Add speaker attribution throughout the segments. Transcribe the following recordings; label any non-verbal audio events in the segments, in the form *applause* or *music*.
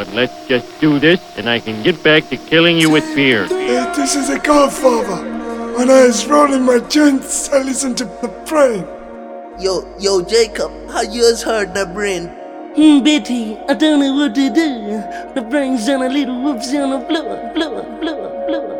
Speaker 1: But let's just do this, and I can get back to killing you with beer.
Speaker 2: Uh, this is a godfather. When I was rolling my joints, I listened to the brain.
Speaker 3: Yo, yo, Jacob, how yours heard the brain?
Speaker 4: Hmm, Betty, I don't know what to do. The brain's on a little whoops on a blower, blower, blower, blower.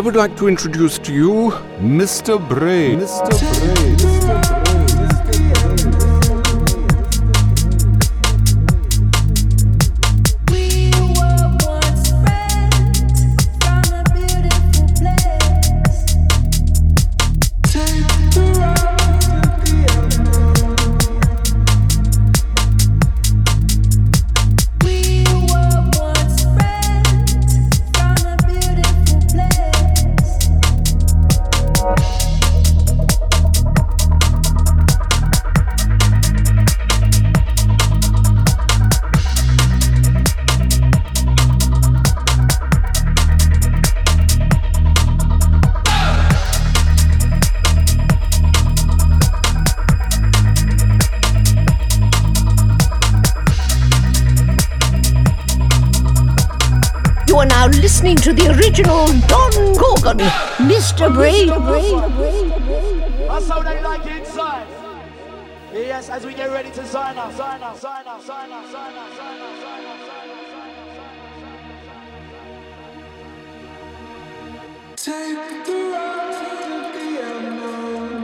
Speaker 5: I would like to introduce to you Mr. Bray. Mr. Bray. Mr. Bray.
Speaker 6: original Don Gorgon, Mr. Brain.
Speaker 7: That's how they like it inside. Yes, as we get ready to sign up, sign up, sign up, sign up, sign up, sign up, sign up.
Speaker 2: Take the road to the unknown.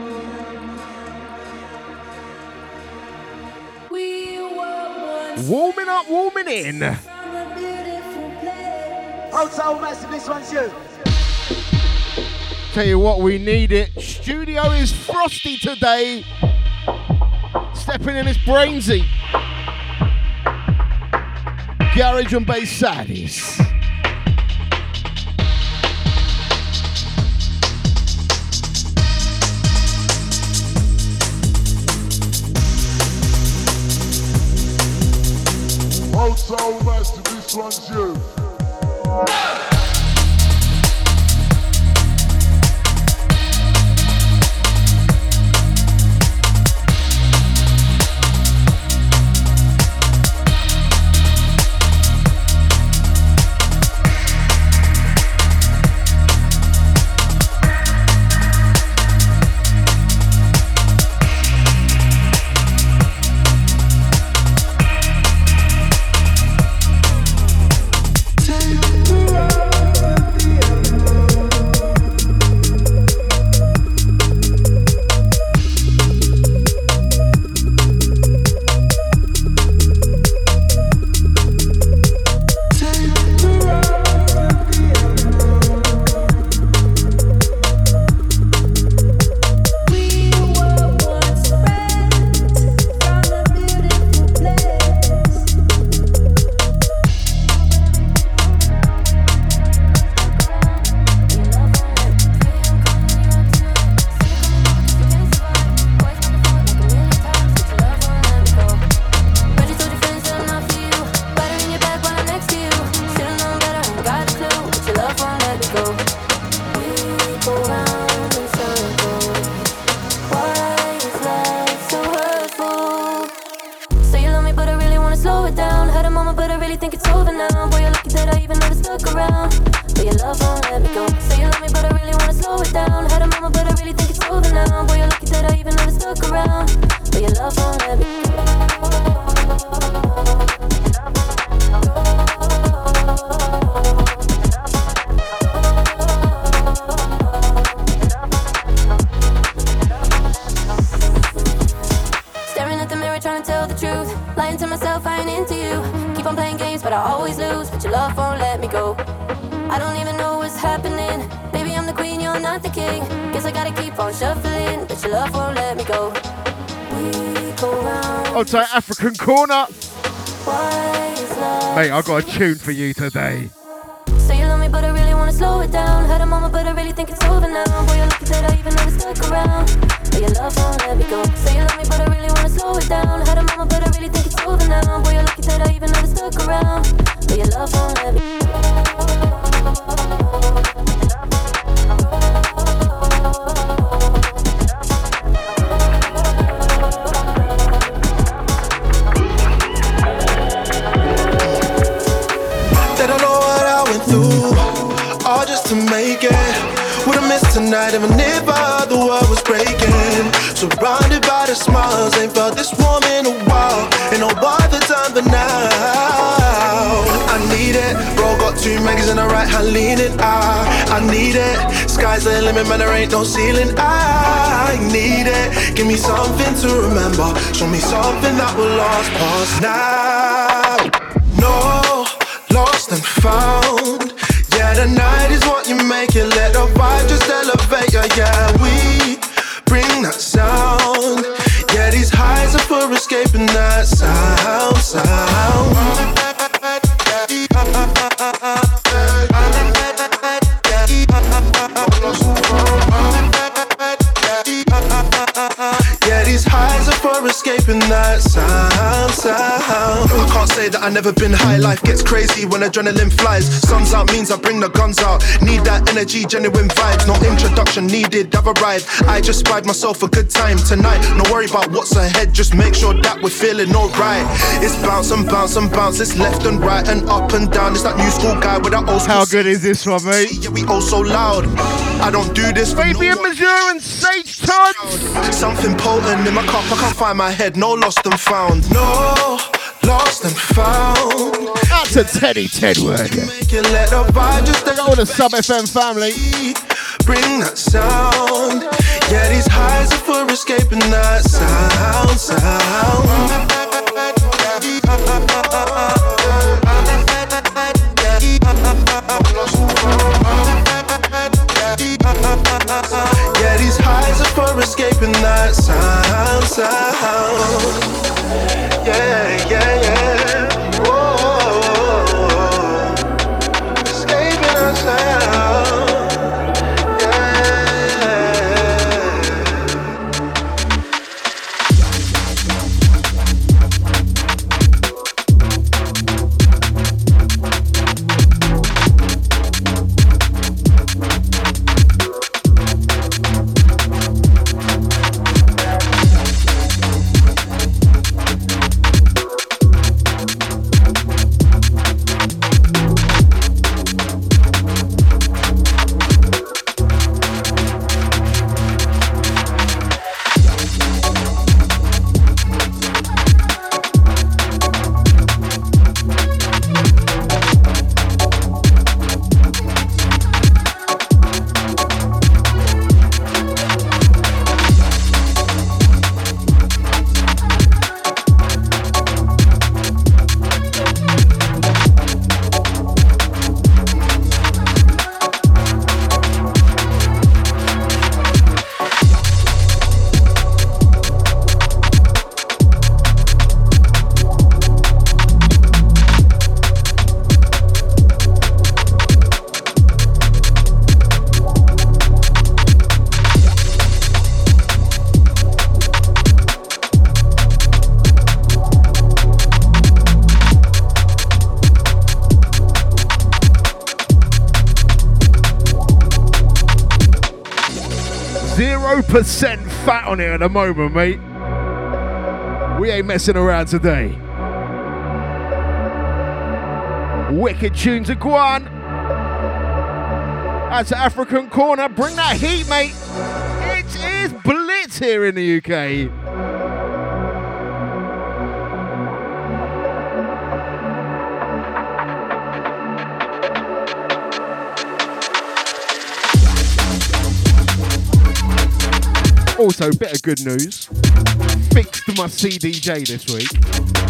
Speaker 5: We were once warming up, warming in.
Speaker 7: Hotel Massive, this one's you.
Speaker 5: Tell you what, we need it. Studio is frosty today. Stepping in is Brainsy. Garage and Bass Saddies.
Speaker 2: Hotel Massive, this one's you.
Speaker 5: Got a tune for you today.
Speaker 8: Limit, man. There ain't no ceiling. I need it. Give me something to remember. Show me something that will last past now. No, lost and found. Yeah, the night is what you make it. Let the vibe just elevate you. Yeah, we I never been high. Life gets crazy when adrenaline flies. Sun's out means I bring the guns out. Need that energy, genuine vibes. No introduction needed, I've arrived. I just spied myself a good time tonight. No worry about what's ahead, just make sure that we're feeling alright. It's bounce and bounce and bounce. It's left and right and up and down. It's that new school guy with that old school.
Speaker 5: How good is this one, eh? mate?
Speaker 8: Yeah, we all so loud. I don't do this for
Speaker 5: Baby
Speaker 8: no
Speaker 5: and Missouri and Sage Todd.
Speaker 8: Something potent in my cup, I can't find my head. No lost and found. No lost and found.
Speaker 5: Out to Teddy Tedward.
Speaker 8: Make it let the vibe just
Speaker 5: Go with the Sub FM family.
Speaker 8: bring that sound. Yeah, these highs are for escaping that sound, sound. Yeah, these highs are for escaping that sound, sound.
Speaker 5: It at the moment, mate. We ain't messing around today. Wicked tunes of Guan. That's African Corner. Bring that heat, mate. It is blitz here in the UK. Good news. Fixed my CDJ this week.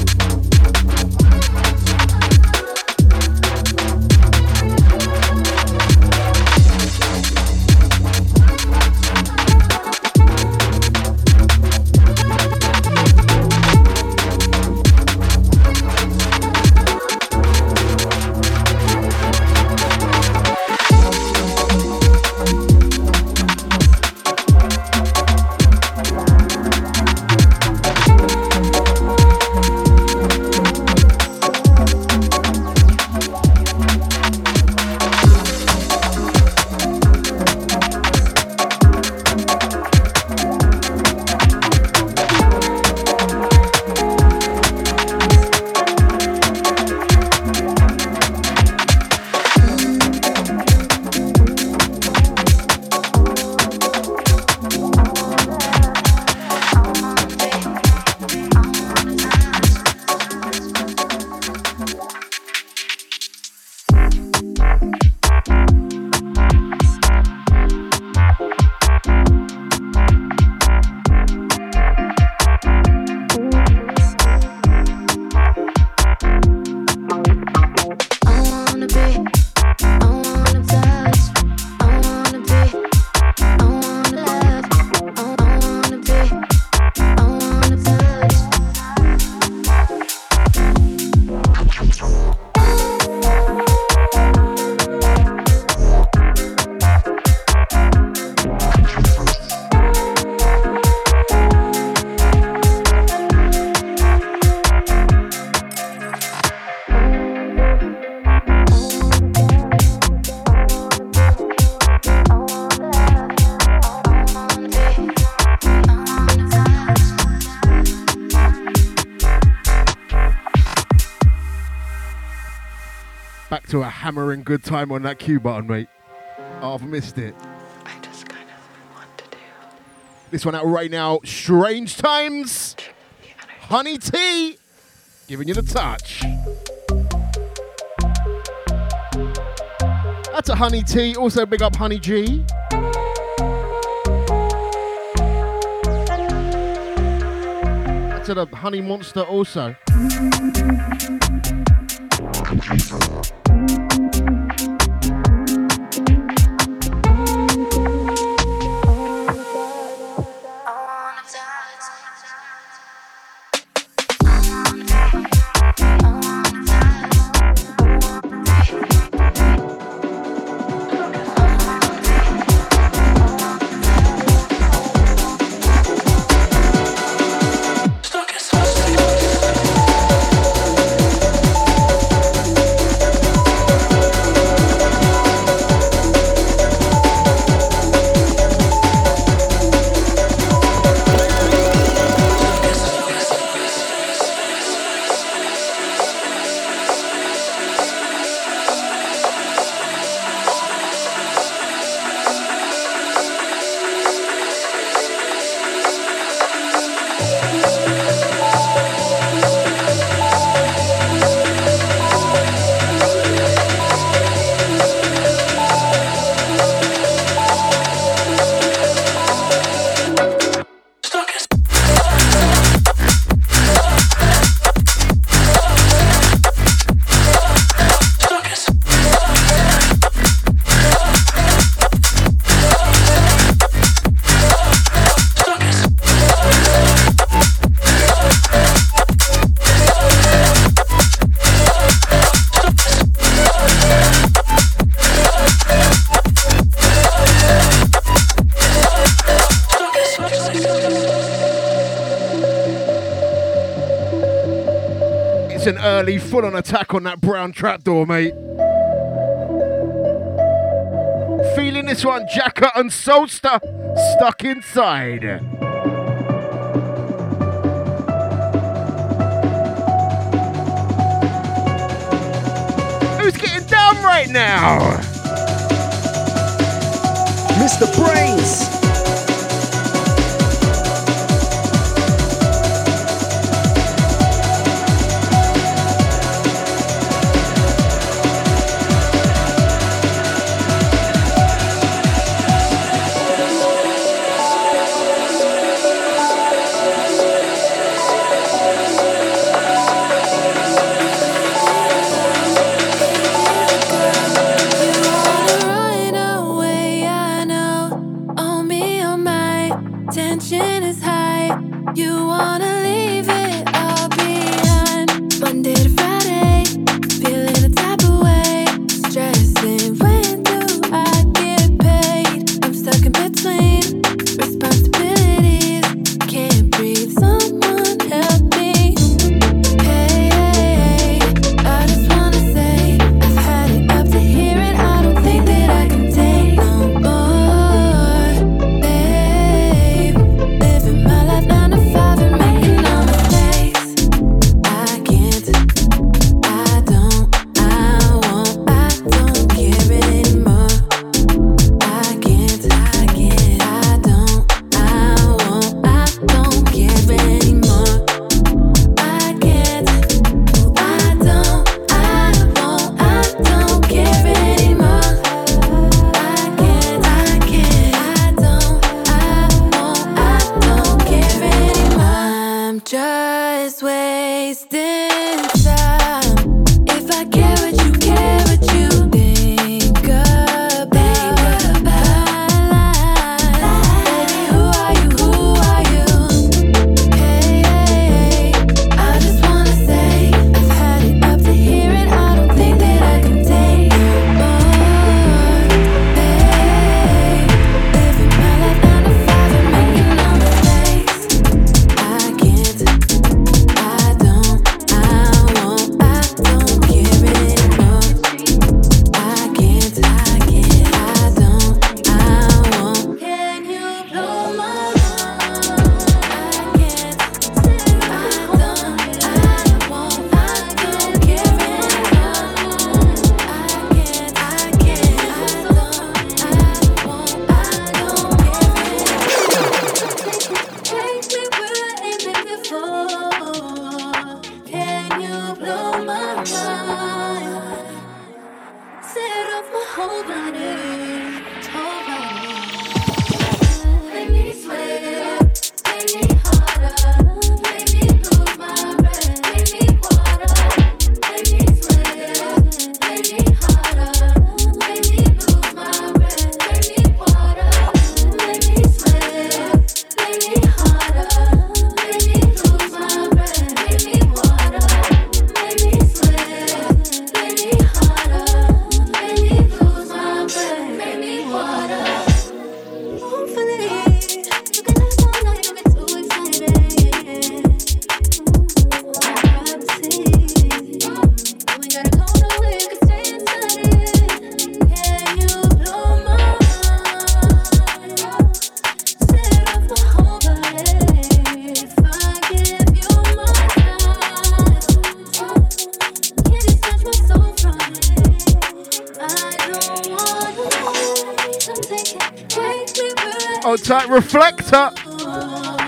Speaker 5: Hammering good time on that cue button, mate. Oh, I've missed it. I just kind of want to do. This one out right now. Strange Times. Honey Tea, Giving you the touch. That's a Honey Tea. Also big up Honey G. That's a Honey Monster also. Full on attack on that brown trapdoor, mate. Feeling this one, Jacker and Solster stuck inside. Who's getting down right now?
Speaker 9: Mr.
Speaker 10: Brainz.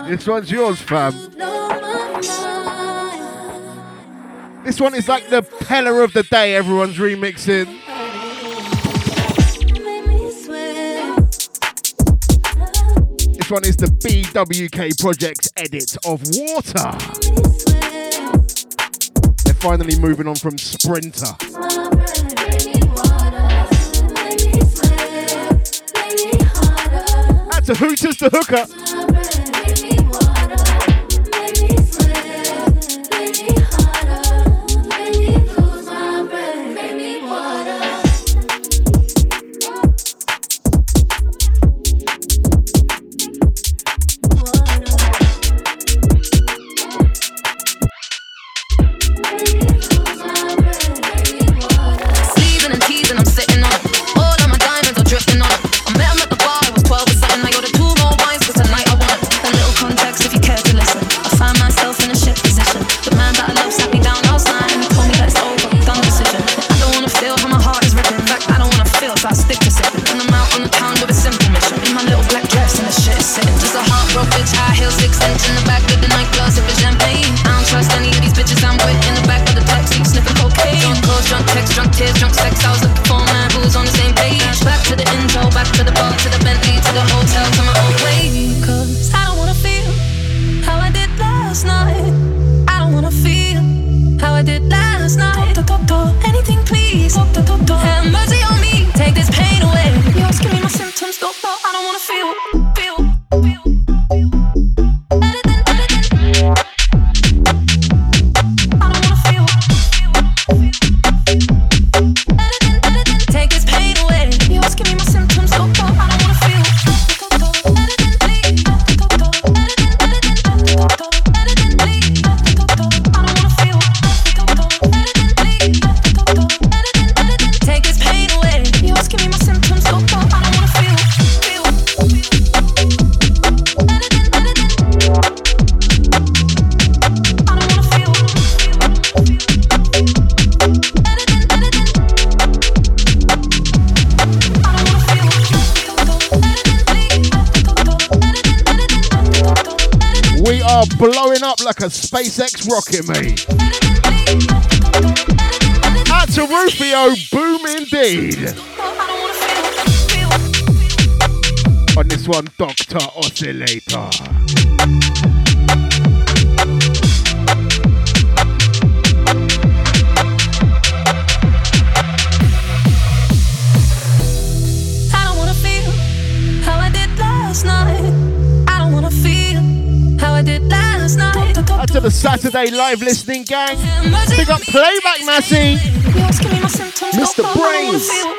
Speaker 10: This one's yours, fam. This one is like the pillar of the day everyone's remixing. This one is the BWK Project edit of Water. They're finally moving on from Sprinter. That's a hooters
Speaker 5: to
Speaker 10: hooker. like a SpaceX rocket, made. Out to Rufio, boom indeed. On this one, Dr. Oscillator.
Speaker 5: the Saturday live listening gang. Big up Playback Massey.
Speaker 9: Mr.
Speaker 11: Brainz.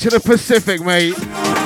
Speaker 11: to the
Speaker 5: Pacific, mate.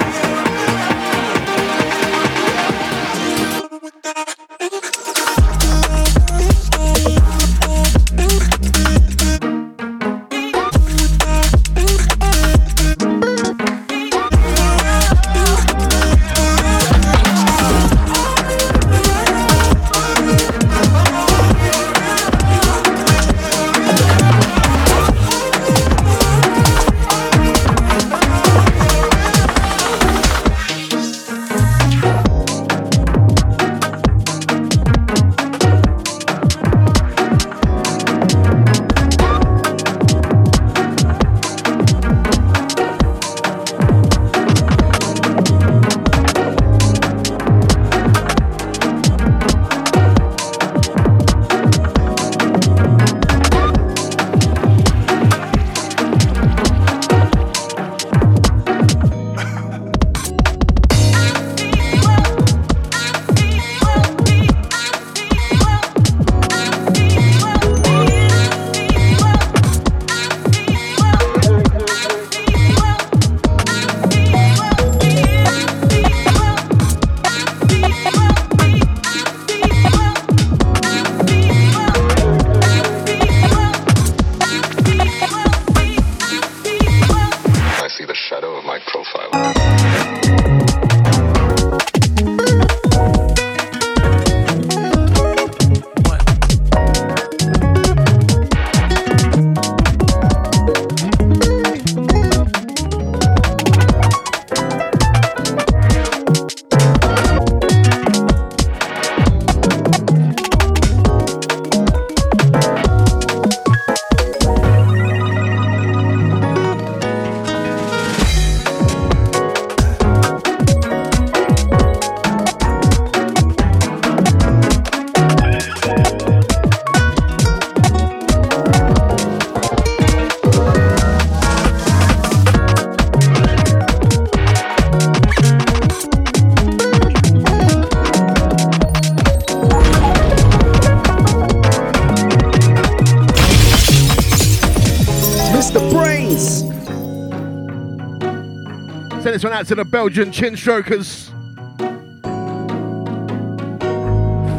Speaker 5: one out to the Belgian chin strokers.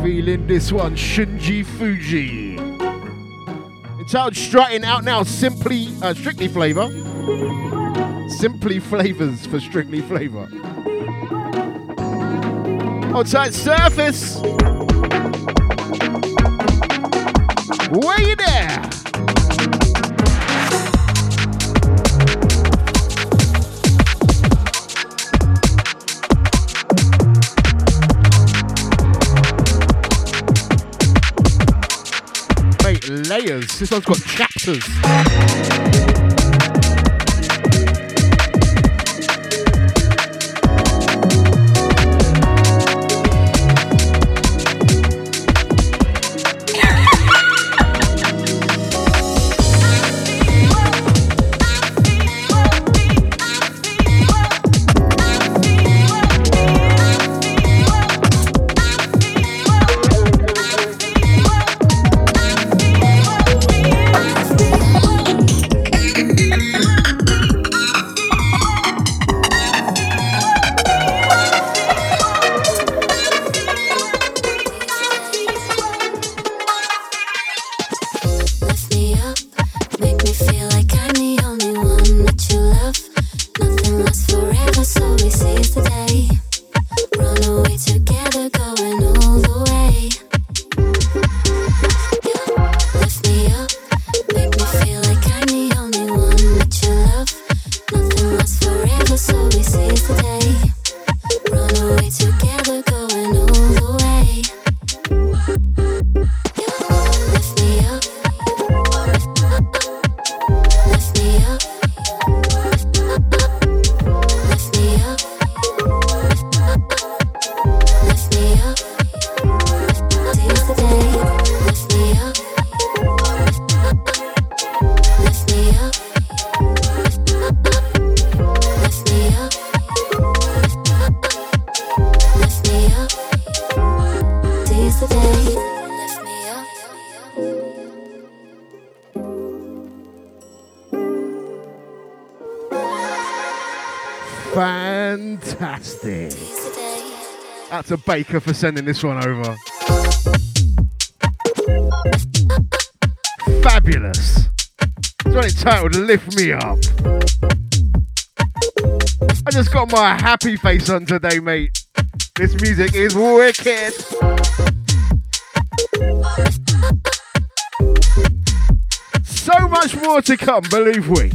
Speaker 12: Feeling this one, Shinji Fuji. It's out strutting out now, simply uh, strictly flavor. Simply flavors for strictly flavor. Outside surface. Way there. layers. This one's got chapters. For sending this one over. Fabulous. It's only titled Lift Me Up. I just got my happy face on today, mate. This music is wicked. So much more to come, believe we.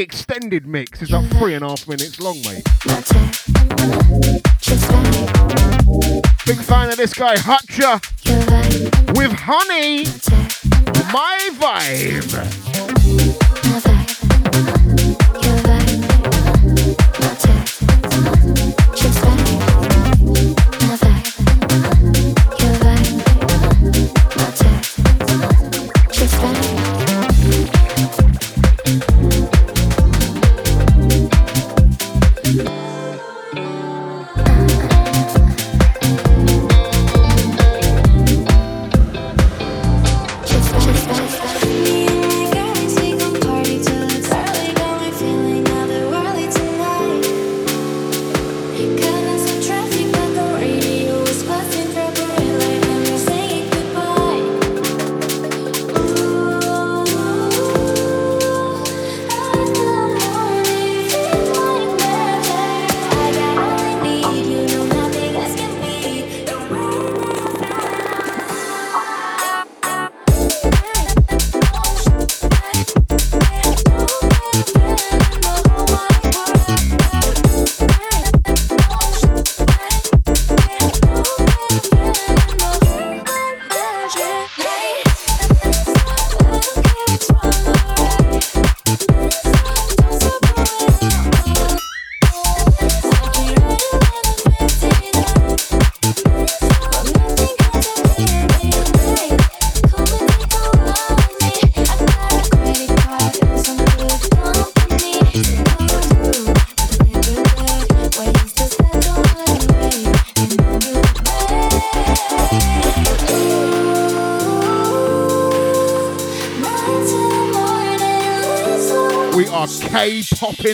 Speaker 12: Extended mix. is like three and a half minutes long, mate. Big fan of this guy, Hutcher, with Honey, my vibe.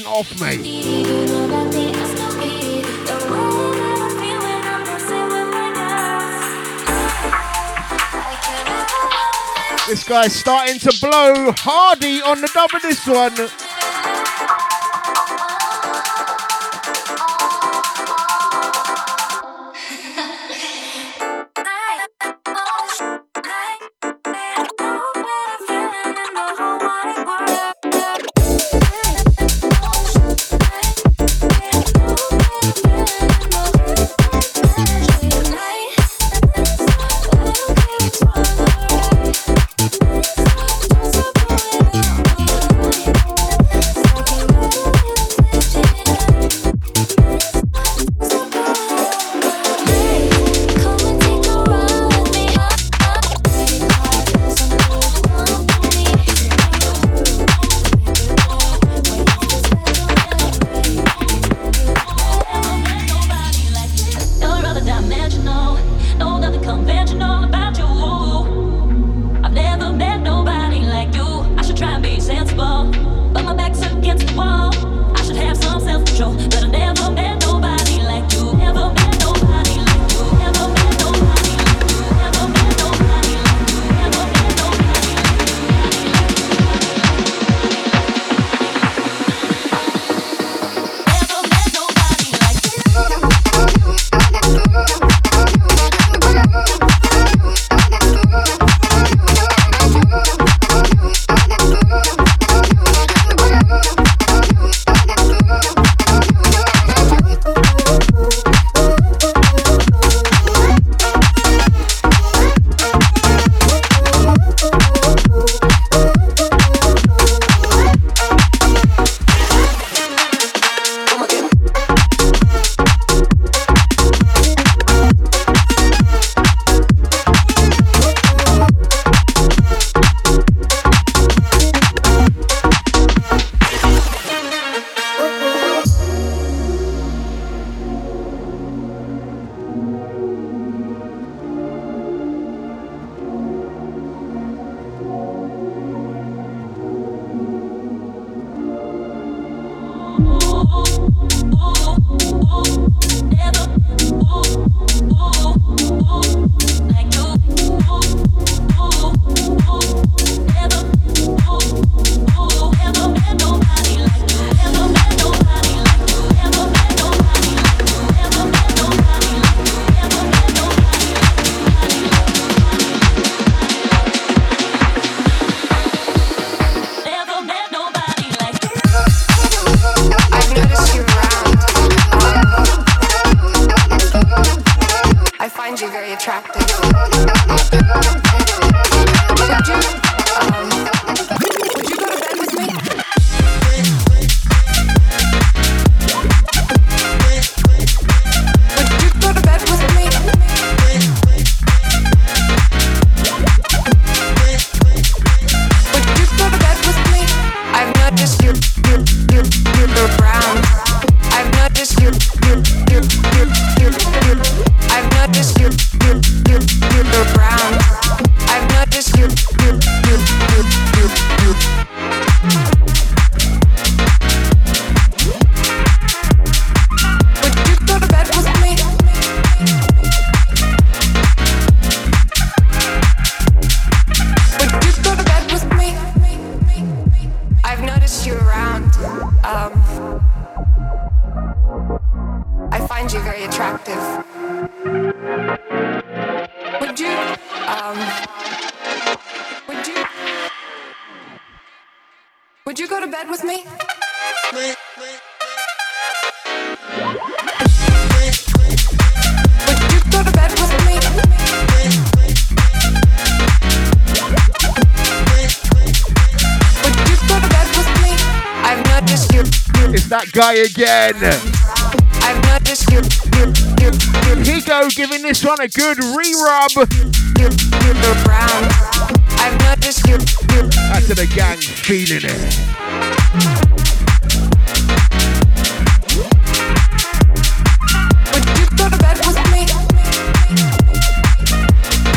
Speaker 12: Off, mate. This guy's starting to blow. Hardy on the dub of this one.
Speaker 13: again. Nico giving this one a good re-rub. Out to the gang feeling it.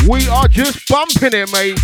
Speaker 13: We are just bumping it, mate.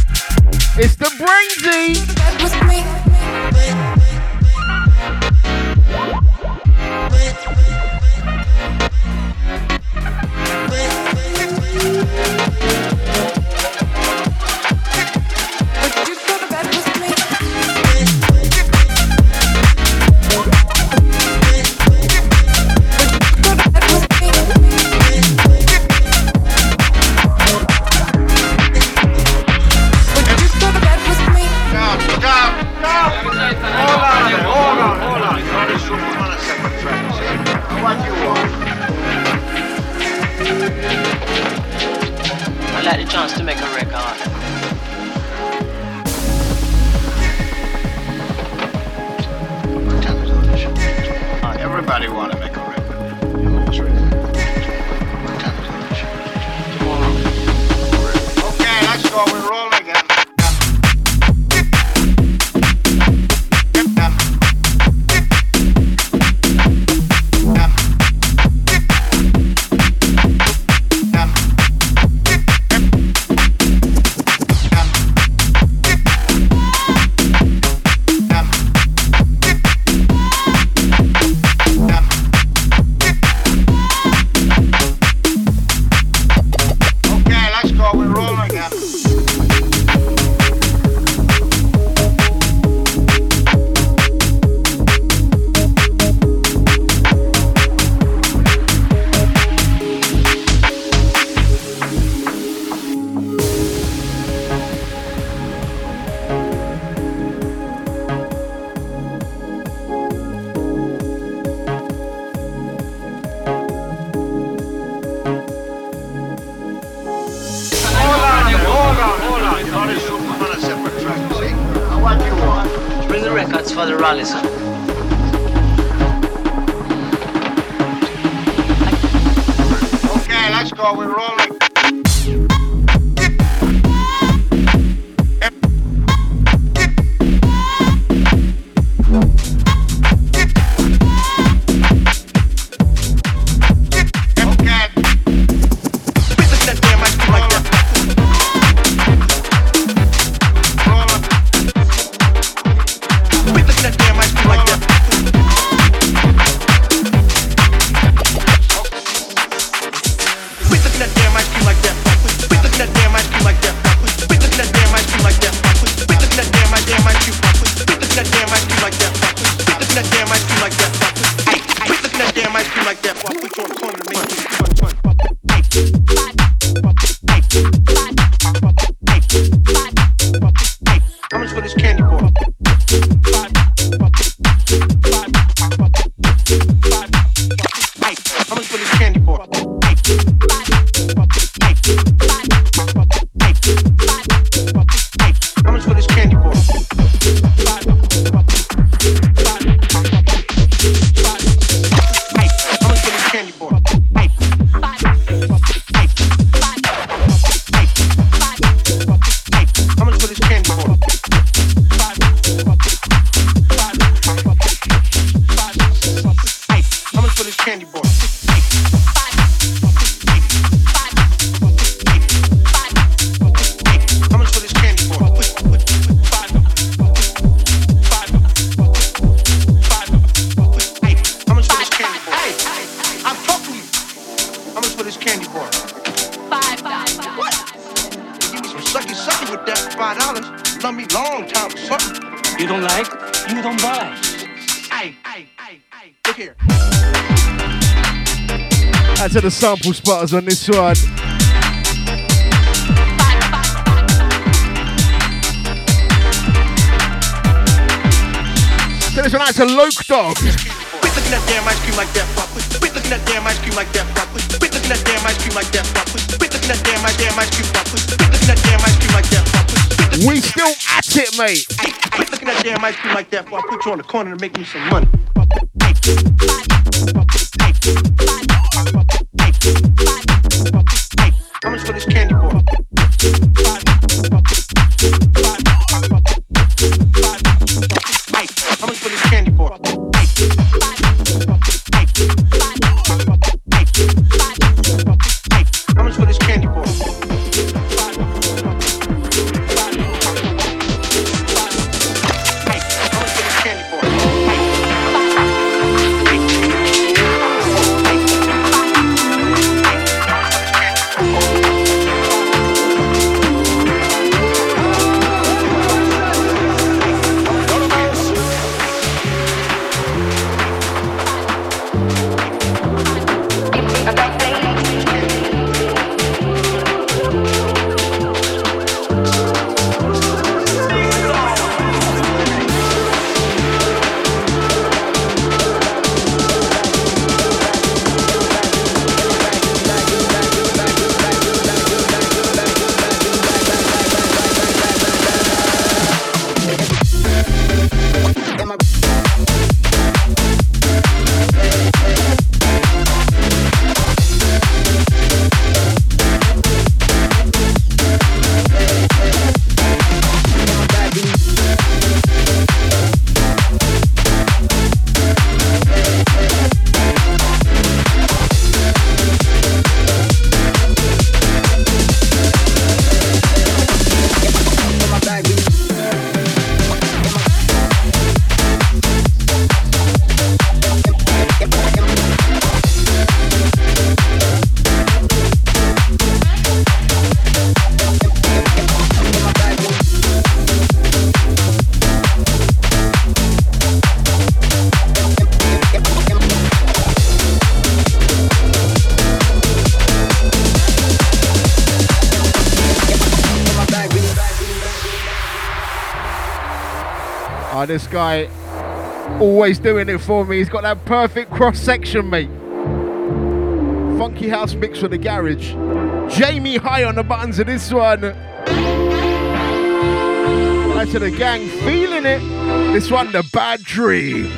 Speaker 14: To
Speaker 15: the
Speaker 5: sample spotters on this one. So this one out to Loke Dog.
Speaker 8: Quit looking at damn ice cream like that. fuck. Quit looking at damn ice cream like that. fuck. Quit looking at damn ice cream like that. fuck. Quit looking at damn ice damn ice cream. fuck. Quit looking at damn ice cream like that. fuck.
Speaker 5: We still at it, mate.
Speaker 8: Quit looking at damn ice cream like that. I put you on the corner to make me some money. This
Speaker 5: guy always doing it for me. He's got that perfect cross section, mate. Funky house mix for the garage. Jamie high on the buttons of this one. Right to the gang, feeling it. This one, the bad dream.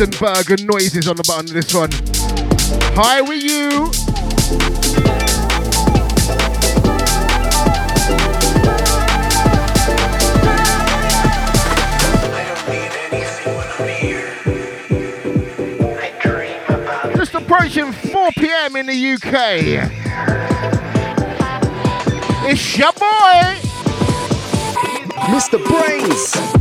Speaker 5: And noises on the button of this one. Hi with you. Just approaching 4 p.m. in the UK. It's your boy,
Speaker 9: Mr.
Speaker 10: Brainz.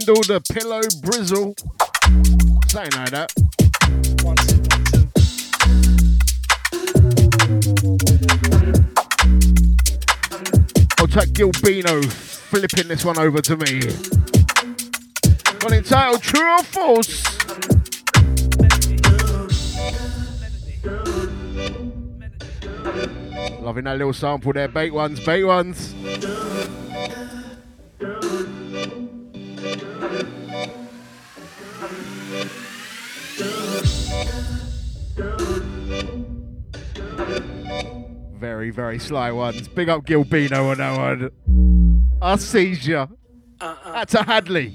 Speaker 10: To the pillow brizzle. Something like that. I'll take Gilbino flipping this one over to me. One entitled True or False. Loving that little sample there. Bait ones, bait ones. Very, very sly ones. Big up Gilbino on that one. I sees ya. That's a Hadley.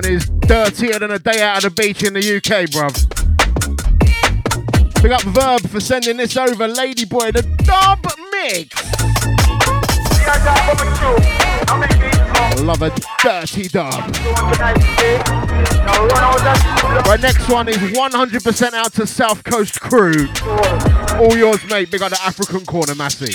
Speaker 10: Dirtier than a day out of the beach in the UK, bruv. Big up Verb for sending this over. Ladyboy, the dub mix. I love a dirty dub. Right, next one is 100% out to South Coast Crew. All yours, mate. Big up the African corner, Massey.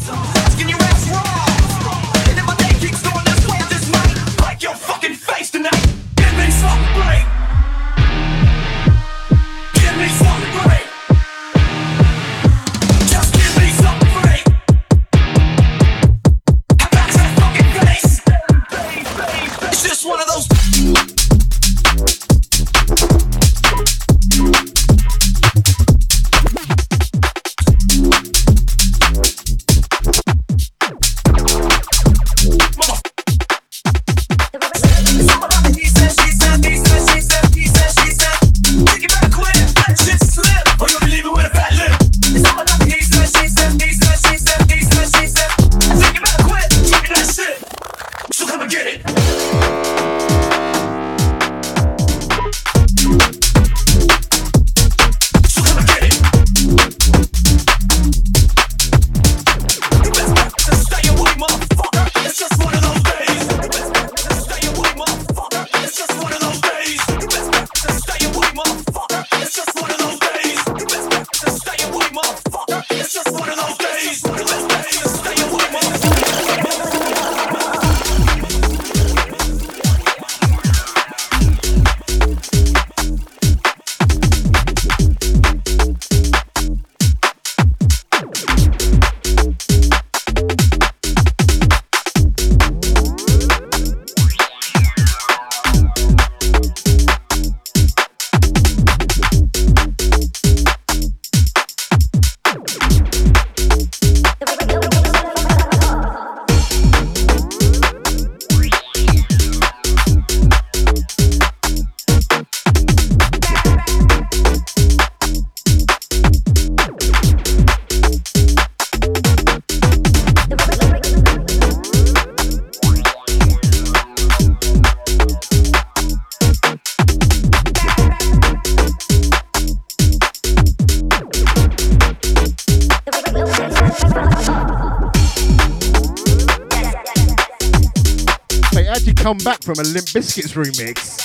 Speaker 5: from a Limp Biscuits remix.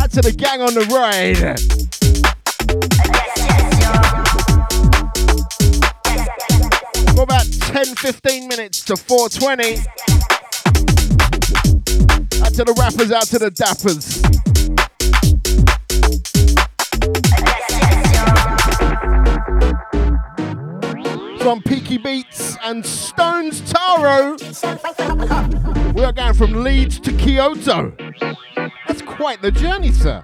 Speaker 5: Out to the gang on the ride. For about 10 15 minutes to 420. Out to the rappers, out to the dappers. From Peaky Beats and Stones Taro. We are going from Leeds to Kyoto. That's quite the journey, sir.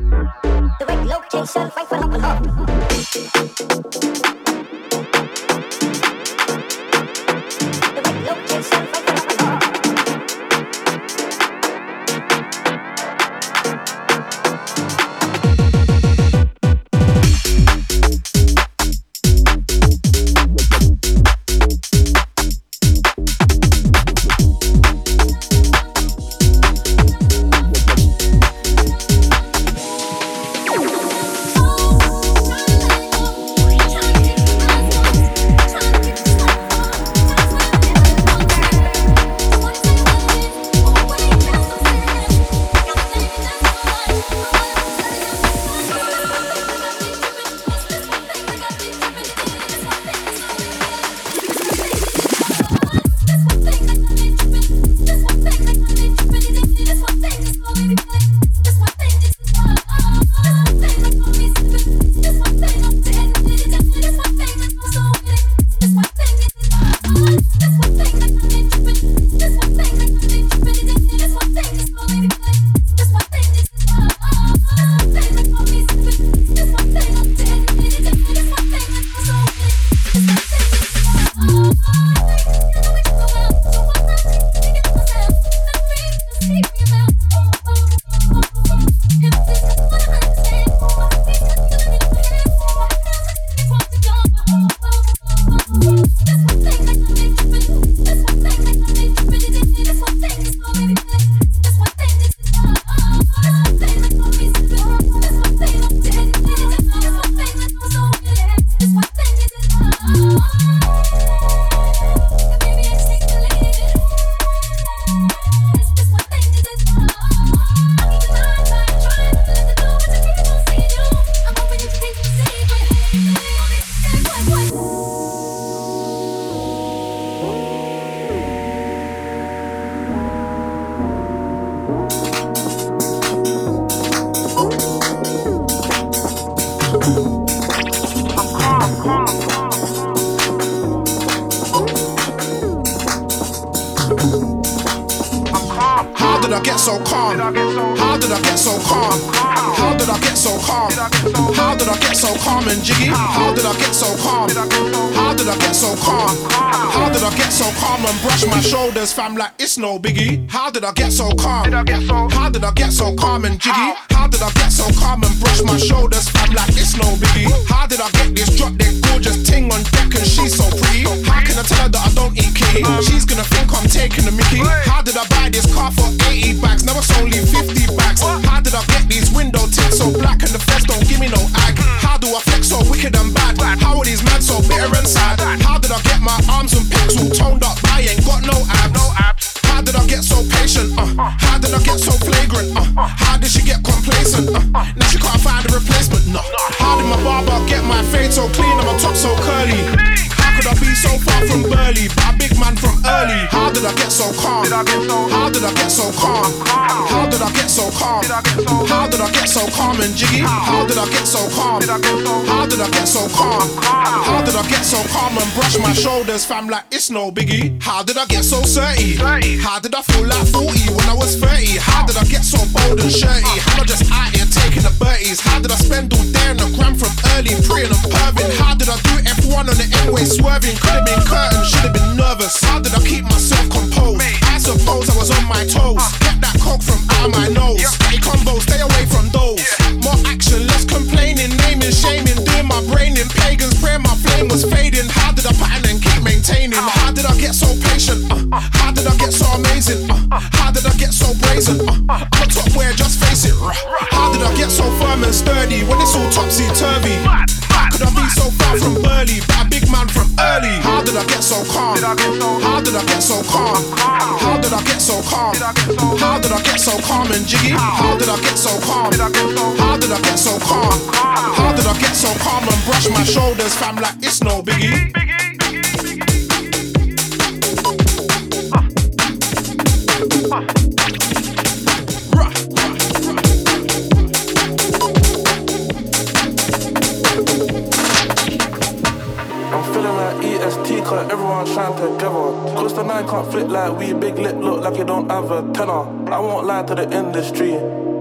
Speaker 16: EST, cause everyone's trying together. Cause the nine can't flip like we, big lip look like you don't have a tenor. I won't lie to the industry,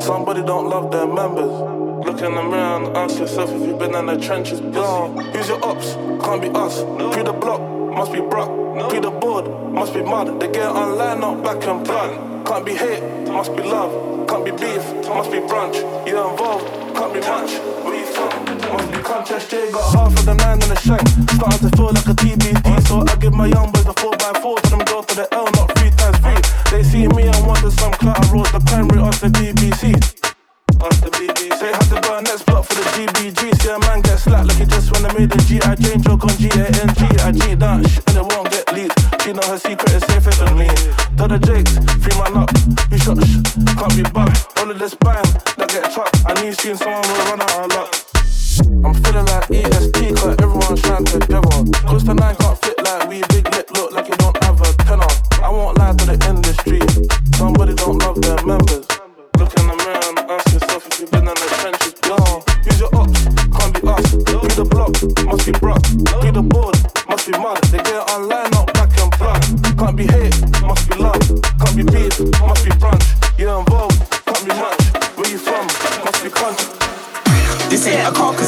Speaker 16: somebody don't love their members. Look in the mirror and ask yourself if you've been in the trenches, yo. Who's your ops? Can't be us. Pre the block, must be Brock. Pre the board, must be mud. They get online, not back and front. Can't be hate, must be love. Can't be beef, must be brunch. You're involved, can't be much. Where you from? Must be contest. J got half of the nine in the shank. Starting to feel like a TBD, so I give my young boys the 4x4 to them go to the L, not three times three. They see me and wonder some clout I wrote the primary off the BBC. Off the BBC. They had to burn next block for the GBG. See a man get slapped like he just when I made the G.I. Jane joke on G-A-N-G. I G that shit and it won't get leaked. She know her secret is safer than me. Tell the Jakes, free my up. You shot, sh- can't be bugged. All of this bang that get chopped. I knew soon someone will run out of luck. I'm feeling like EST, cause everyone's trying together. Cause the nine can't fit like we, big lip look like you don't have a tenor. I won't lie to the industry, somebody don't love their members. Look in the mirror and ask yourself if you've been in the trenches, yo. Use your ops, can't be us. Be the block, must be Brock.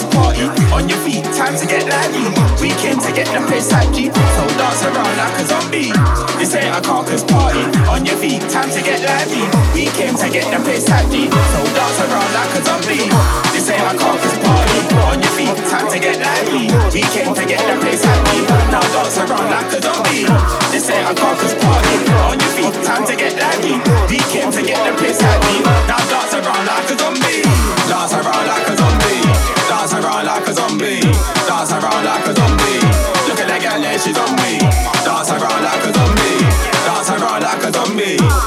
Speaker 17: A party. On your feet, time to get lively. We came to get the piss happy. So dance around like a zombie. This ain't a carcass party. On your feet, time to get lively. We came to get the piss happy. So dance around like a zombie. This ain't a carcass party. On your feet, time to get lively. We came to get the piss happy. Now dance around like a zombie. This ain't a carcass party. On your feet, time to get lively. We came to get the piss happy. Now dance around like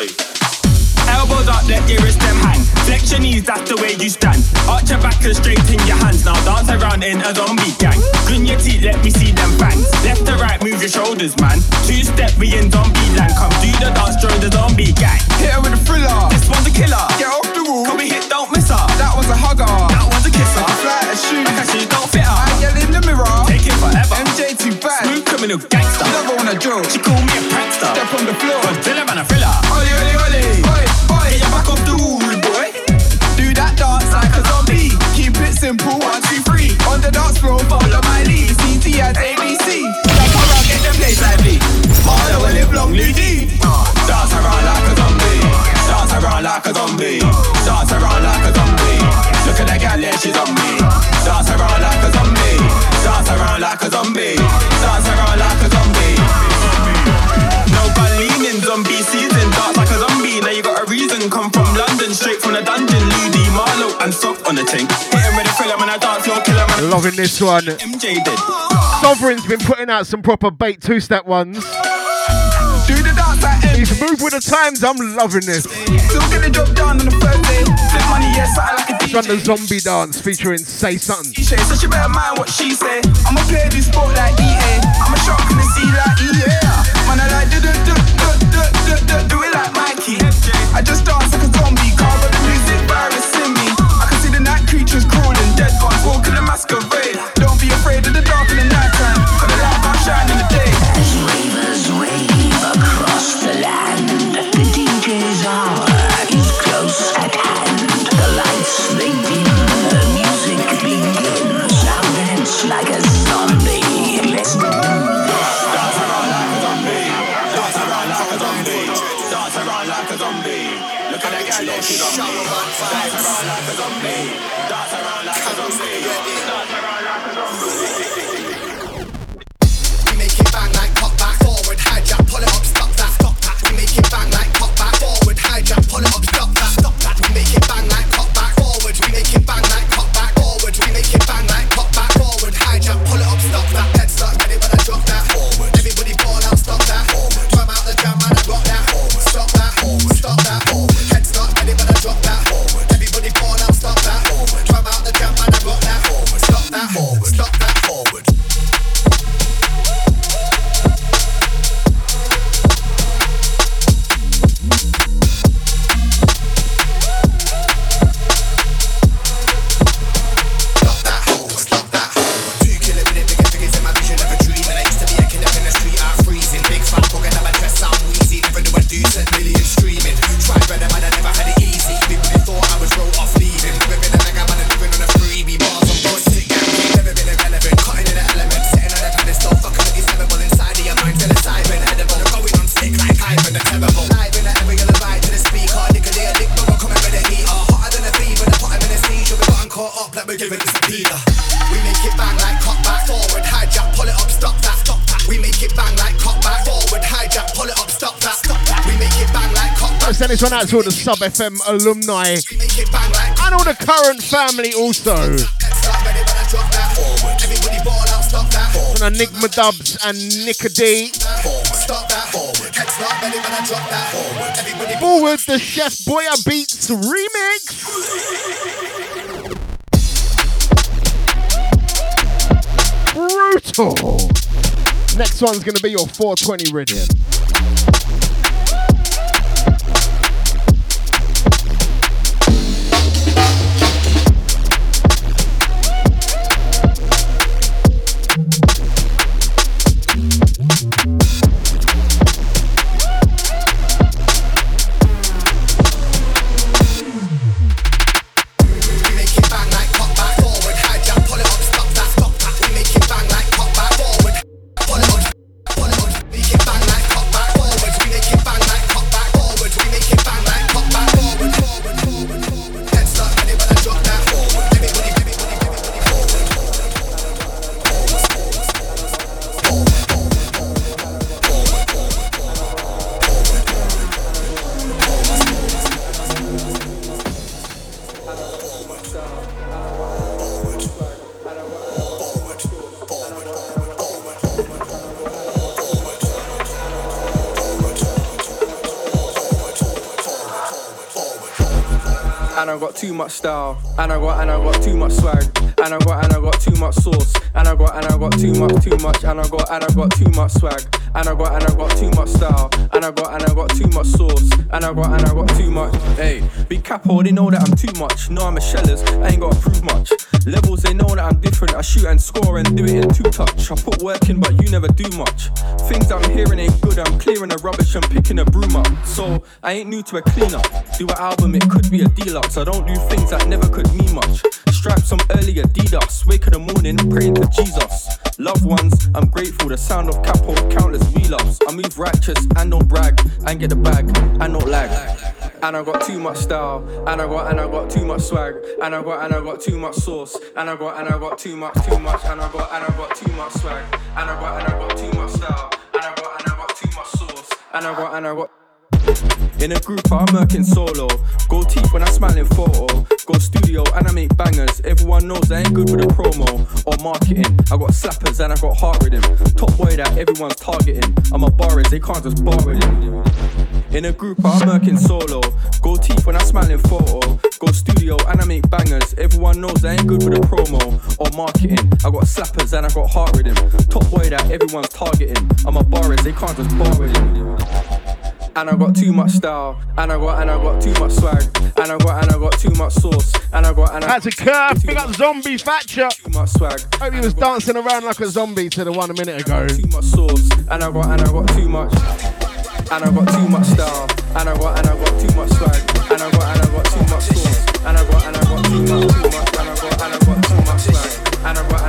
Speaker 17: Elbows up, let your wrist them hang. Flex your knees, that's the way you stand. Arch your back and straighten your hands. Now dance around in a zombie gang. Grin your teeth, let me see them bangs. Left to right, move your shoulders, man. Two step, we in zombie land. Come do the dance, join the zombie gang.
Speaker 18: Hit her with a thriller.
Speaker 17: This one's a killer.
Speaker 18: Get off the wall.
Speaker 17: Cause we hit, don't miss her.
Speaker 18: That was a hugger.
Speaker 17: That was a kisser.
Speaker 18: I fly a shoe.
Speaker 17: Like a shoe, don't fit her.
Speaker 18: I yell in the mirror.
Speaker 17: Take it forever.
Speaker 18: MJ too bad.
Speaker 17: Smooth criminal gangster.
Speaker 18: Never wanna drill.
Speaker 17: She call me a prankster.
Speaker 18: Step on the floor.
Speaker 17: A.
Speaker 18: Dance around
Speaker 17: like a zombie. Look at that gal, yeah, she's on me. Dance around like a zombie. Dance around like a zombie. Dance around like a zombie. No leaning zombie season. Dance like a zombie. Now you got a reason. Come from London, straight from the dungeon. Ludi, Marlo, and soft on the tank. Hitting with a filler, man, I dance floor killer, man.
Speaker 5: Loving this one.
Speaker 17: MJ did.
Speaker 5: Sovereign's been putting out some proper bait two step ones.
Speaker 18: Do the dance at end.
Speaker 5: He's moved with the times. I'm loving this.
Speaker 18: Still on the money, yes, I like a
Speaker 5: DJ. The zombie dance featuring Say Something.
Speaker 18: DJ, so she better mind what she say. I'm a player sport like EA. I'm a shark in the sea like EA. Man, I like do do do do do do do, do
Speaker 19: out to
Speaker 5: all the Sub FM alumni and all the current family also. And Enigma Dubs and Nika D. Forward the Chef Boya Beats remix. Brutal. Next one's gonna be your 420 rhythm.
Speaker 20: And I got too much style, and I got and I got too much swag, and I got and I got too much sauce, and I got and I got too much, too much, and I got and I got too much swag, and I got and I got too much style, and I got and I got too much sauce, and I got and I got too much. Hey, big capo, they know that I'm too much. No, I'm a shellers, I ain't gotta prove much. Levels, they know that I'm different. I shoot and score and do it in two touch. I put work in, but you never do much. Things I'm hearing ain't good. I'm clearing the rubbish and picking a broom up. So I ain't new to a cleanup. Do an album, it could be a deluxe. I don't do things that never could mean much. Stripe some early Adidas. Wake in the morning, praying to Jesus. Loved ones, I'm grateful. The sound of capo, countless V-loves. I move righteous and don't brag. And get the bag and don't lag. And I got too much style, and I got and I got too much swag, and I got and I got too much sauce, and I got and I got too much, too much, and I got and I got too much swag, and I got and I got too much style, and I got and I got too much sauce, and I got and I got. In a group, I'm working solo. Go teeth when I smile in photo. Go studio and I make bangers. Everyone knows I ain't good with a promo or marketing. I got slappers and I got heart rhythm. Top boy that everyone's targeting. I'm a barist, they can't just with him. In a group, I'm working solo. Go teeth when I smile in photo. Go studio and I make bangers. Everyone knows I ain't good with a promo or marketing. I got slappers and I got heart rhythm. Top boy that everyone's targeting. I'm a barist, they can't just with him. And I got too much style, and I got and I got too much swag, and I got and I got too much sauce, and I got and I
Speaker 5: That's a curve. Big up Zombie Thatcher.
Speaker 20: Too much swag.
Speaker 5: Hope he was dancing around like a zombie to the one a minute ago.
Speaker 20: Too much sauce, and I got and I got too much, and I got too much style, and I got and I got too much swag, and I got and I got too much sauce, and I got and I got too much, and I got and I got too much swag, and I got and I got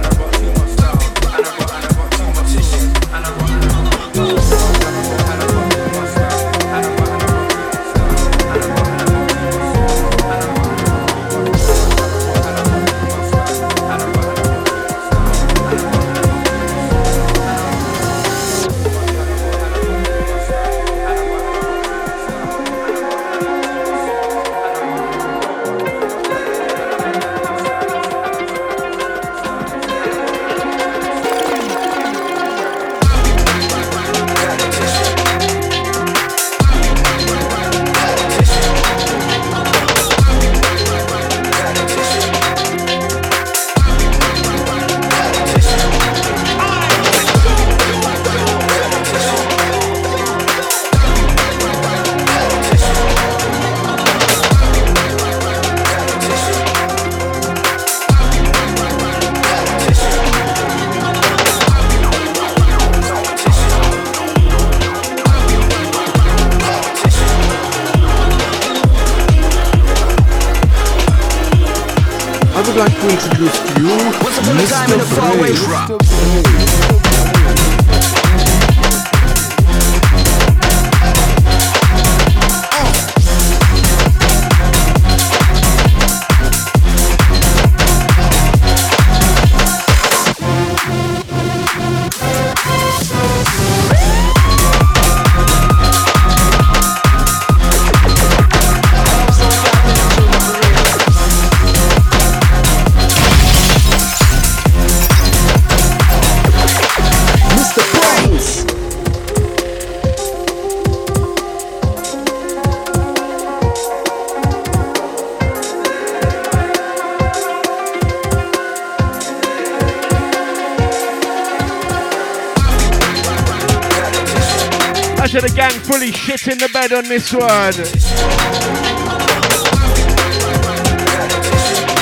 Speaker 5: fully shit in the bed on this one.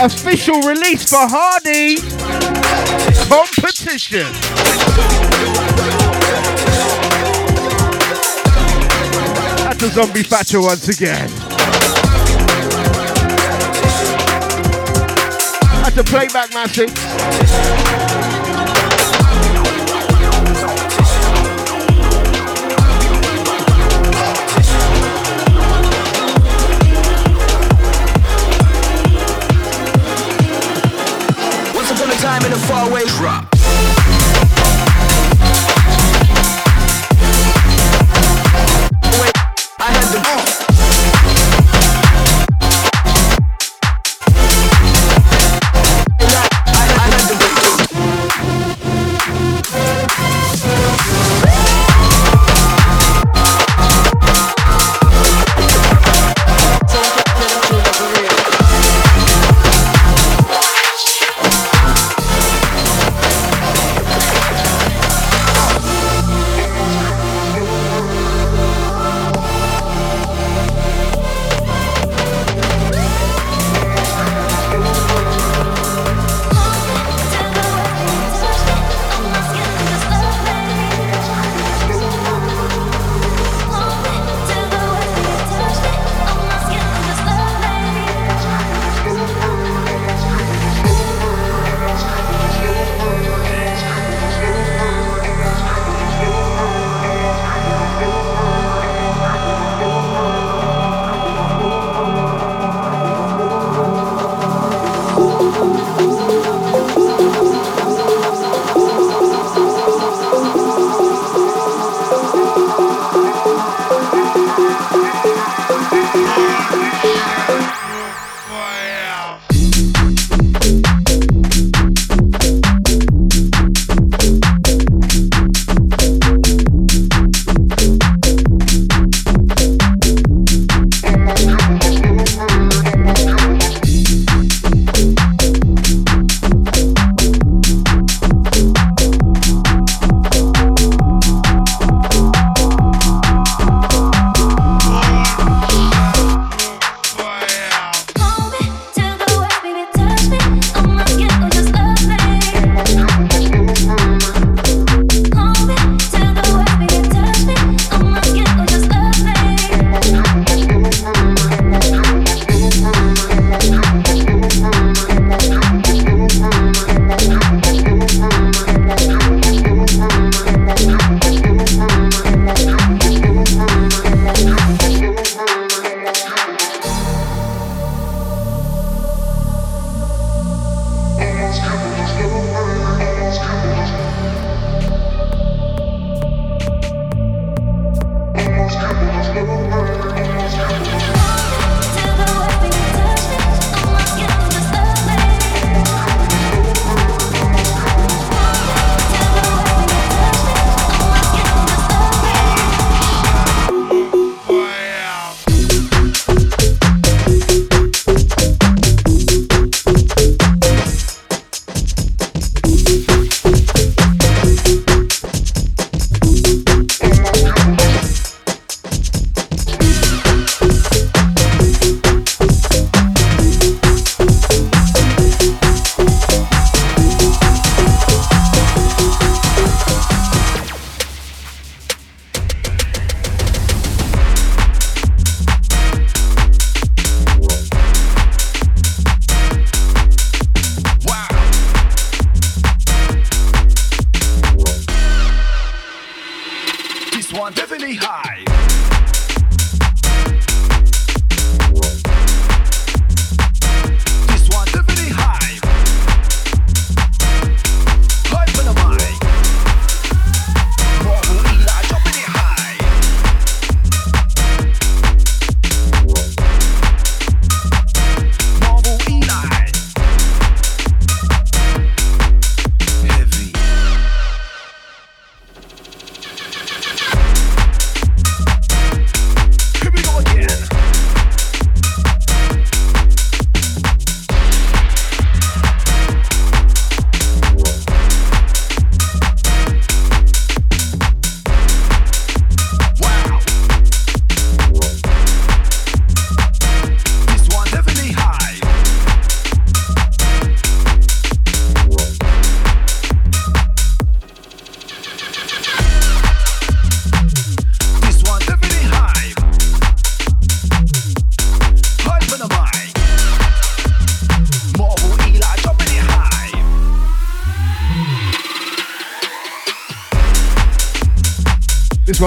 Speaker 5: Official release for Hardy. Competition. That's a zombie Thatcher once again. That's a playback massive.
Speaker 21: Time in a faraway drop.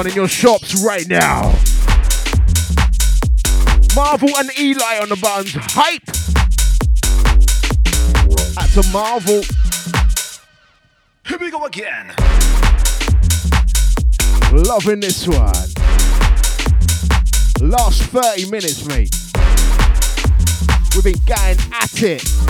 Speaker 5: in your shops right now. Marvel and Eli on the buttons. Hype! That's a Marvel.
Speaker 22: Here we go again.
Speaker 5: Loving this one. Last 30 minutes, mate. We've been going at it.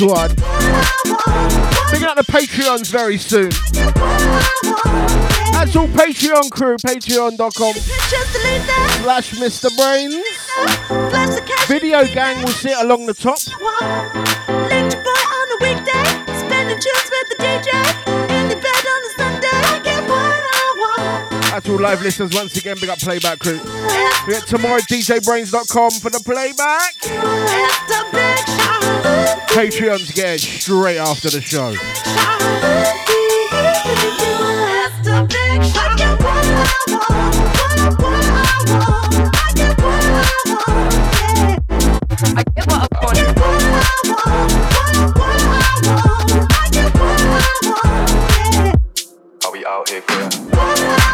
Speaker 22: next one.
Speaker 23: Bringing out the
Speaker 5: Patreons very soon. That's all Patreon crew, patreon.com slash Mr. Brainz. Video gang will sit along the top. all live listeners once again. Big up playback crew. We get tomorrow DJBrainz.com for the playback. Patreon's getting straight after the show.
Speaker 24: Are we out here,
Speaker 6: girl?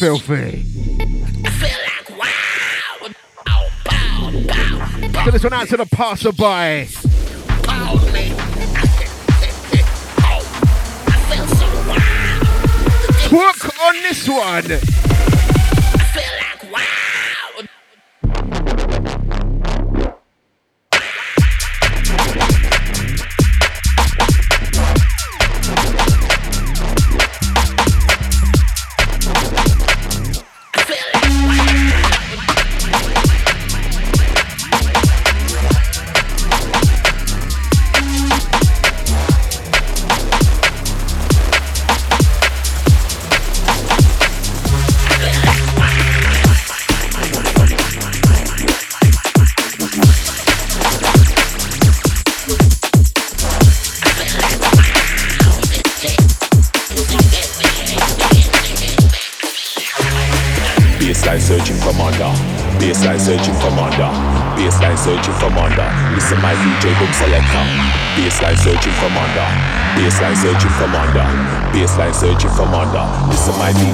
Speaker 6: filthy. Feel like wow. Bow, bow, bow, so
Speaker 5: this one out to the passerby. Work on this one.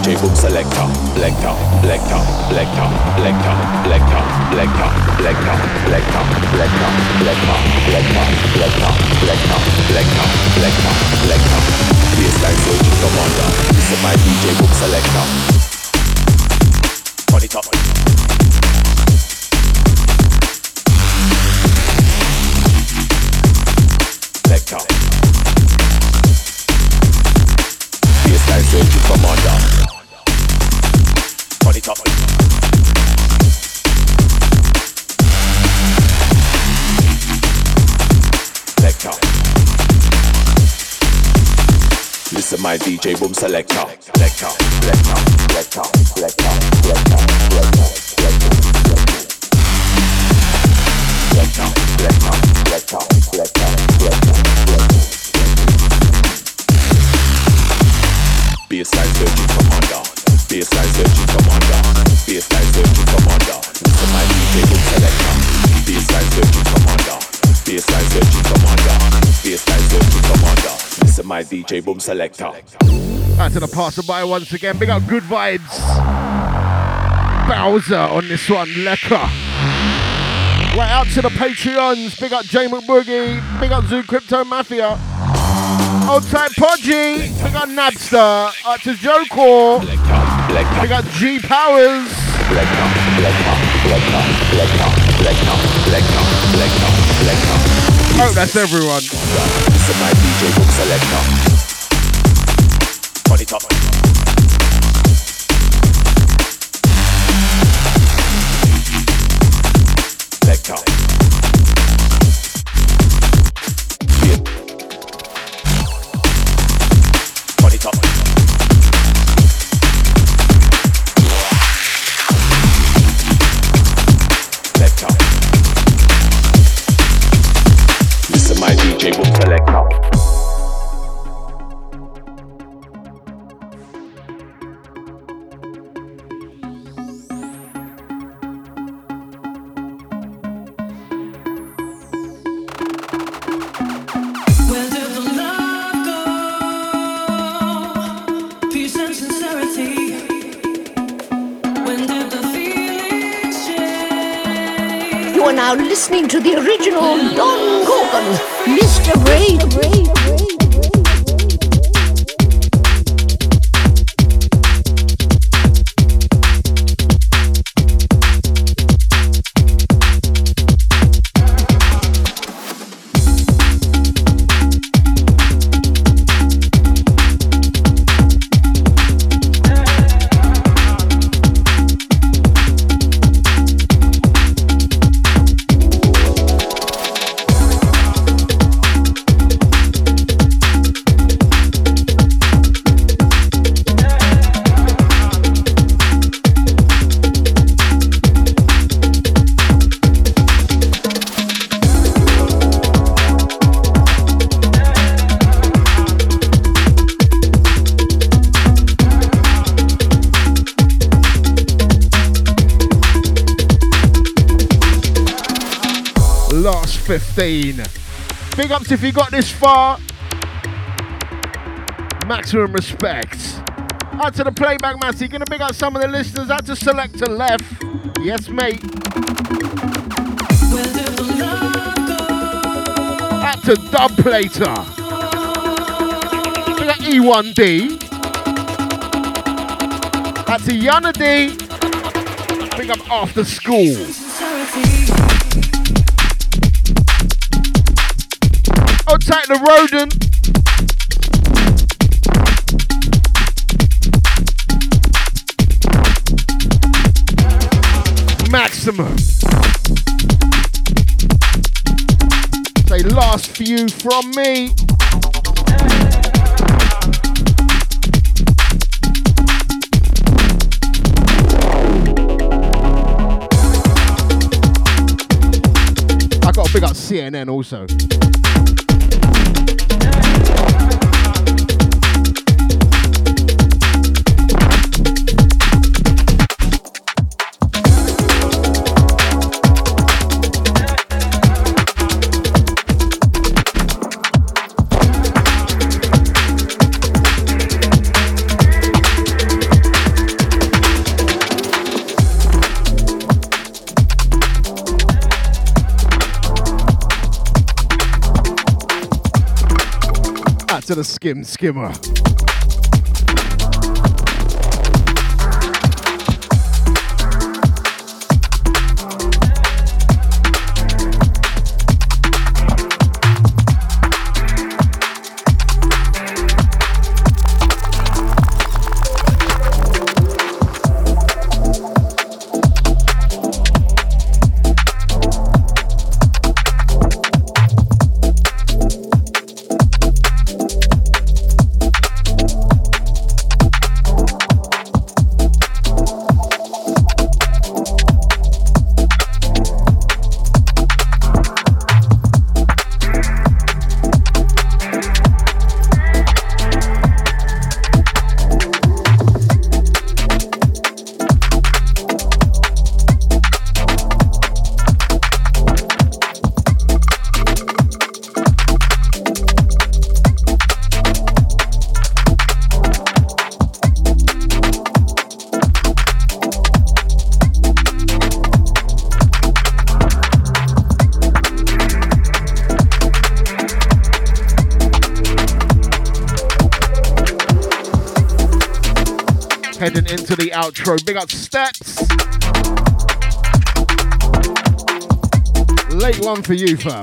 Speaker 25: DJ boom selector. Selector. Selector. Selector. Selector. Selector. Selector. Selector. Selector. Selector. Selector. Selector. Selector. Selector. Selector. Selector. Selector. Baseline searching commander. Listen my DJ boom selector. Put it up. J Boom Selector. Selector. Selector. Selector. Selector. Selector. DJ boom selector.
Speaker 5: Out to the passerby once again. Big up good vibes. Bowser on this one. Lecker. Right out to the Patreons. Big up J McBoogie. Big up Zoo Crypto Mafia. Old type Podgy. Big up Napster. Out to Joe Core. Big up G Powers. Hope that's everyone.
Speaker 25: Listen my DJ
Speaker 26: Mr. Ray.
Speaker 5: Last 15. Big ups if you got this far. Maximum respect. Out to the playback master. Gonna big up some of the listeners. Out to select to left. Yes, mate. Out to dub plater. Big up E1D. Out to Yana D. Big up after school. Take the rodent. Maximum. Say last few from me. I got to big up CNN also. To the skim skimmer. Outro. Big up steps. Late one for you, fam.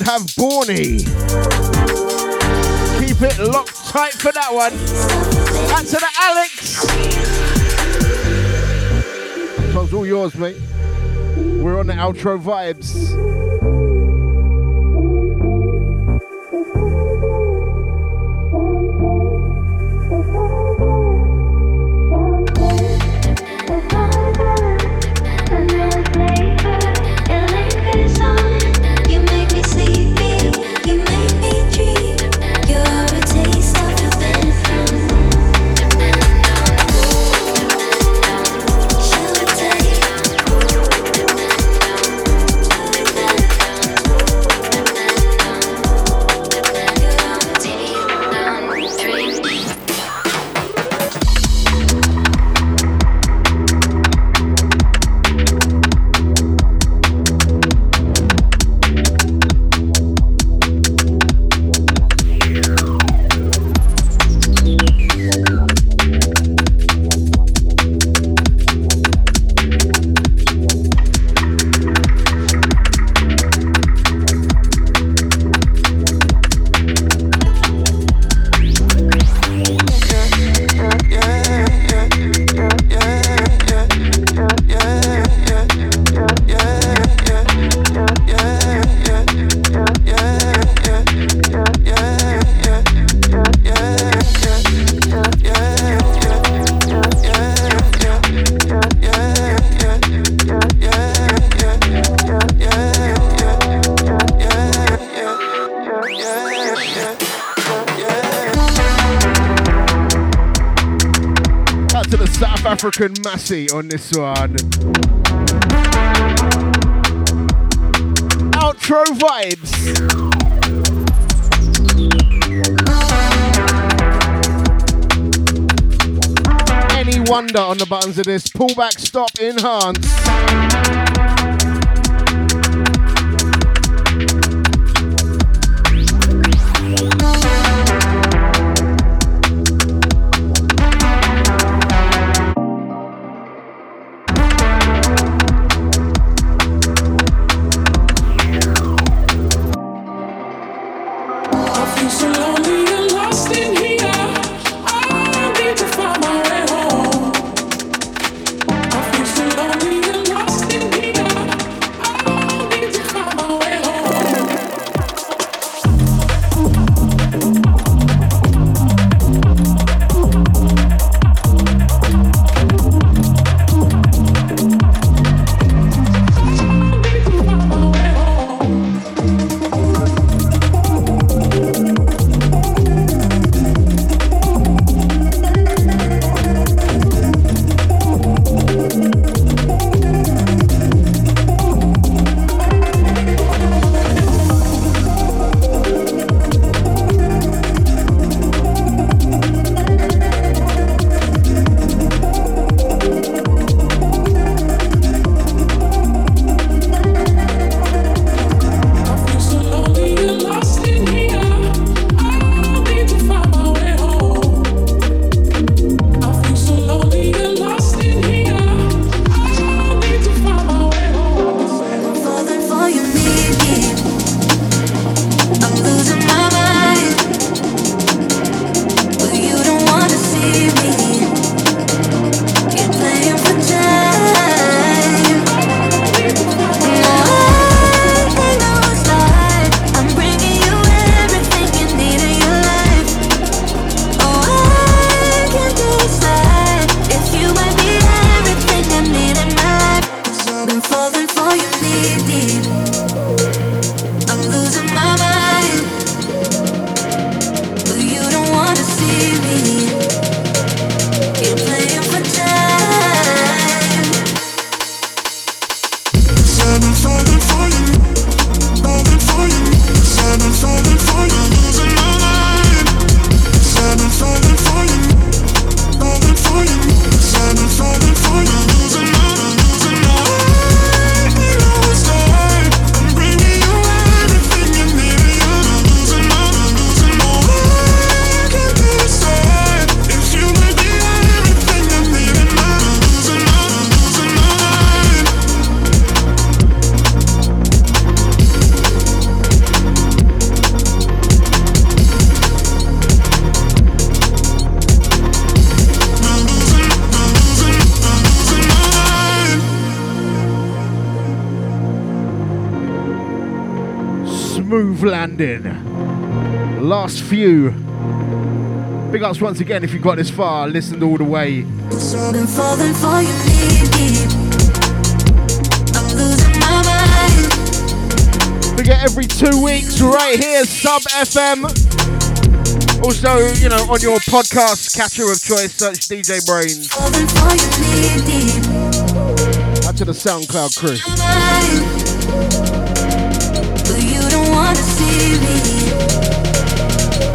Speaker 12: should have Borny. Keep it locked tight for that one. That's to the Alex. It's all yours, mate. We're on the outro vibes. Massey on this one. Outro vibes. Any wonder on the buttons of this? Pullback, stop, enhance.
Speaker 5: much once again if you got this far, listened all the way. We get every two weeks right here, Sub FM. Also, you know, on your podcast catcher of choice, search DJ
Speaker 10: Brainz.
Speaker 5: Out to the SoundCloud crew.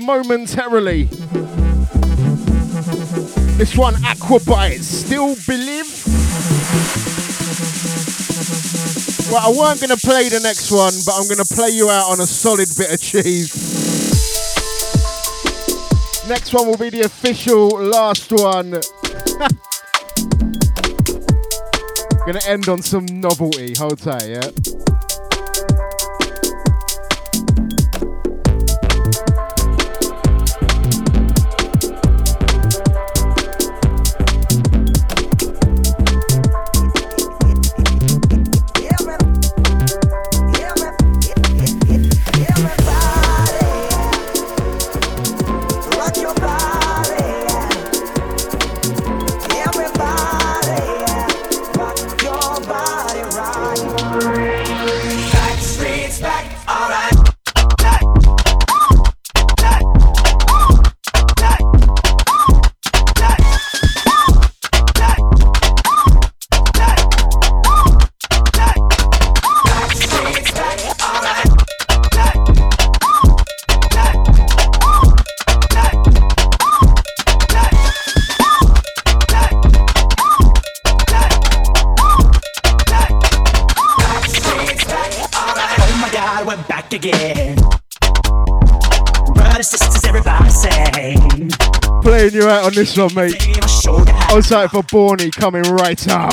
Speaker 5: momentarily. This one, Aquabytes, Still Believe. Well, I weren't going to play the next one, but I'm going to play you out on a solid bit of cheese. Next one will be the official last one. *laughs* Gonna end on some novelty. Hold tight, yeah? on this one, mate. Outside for Borny coming right up.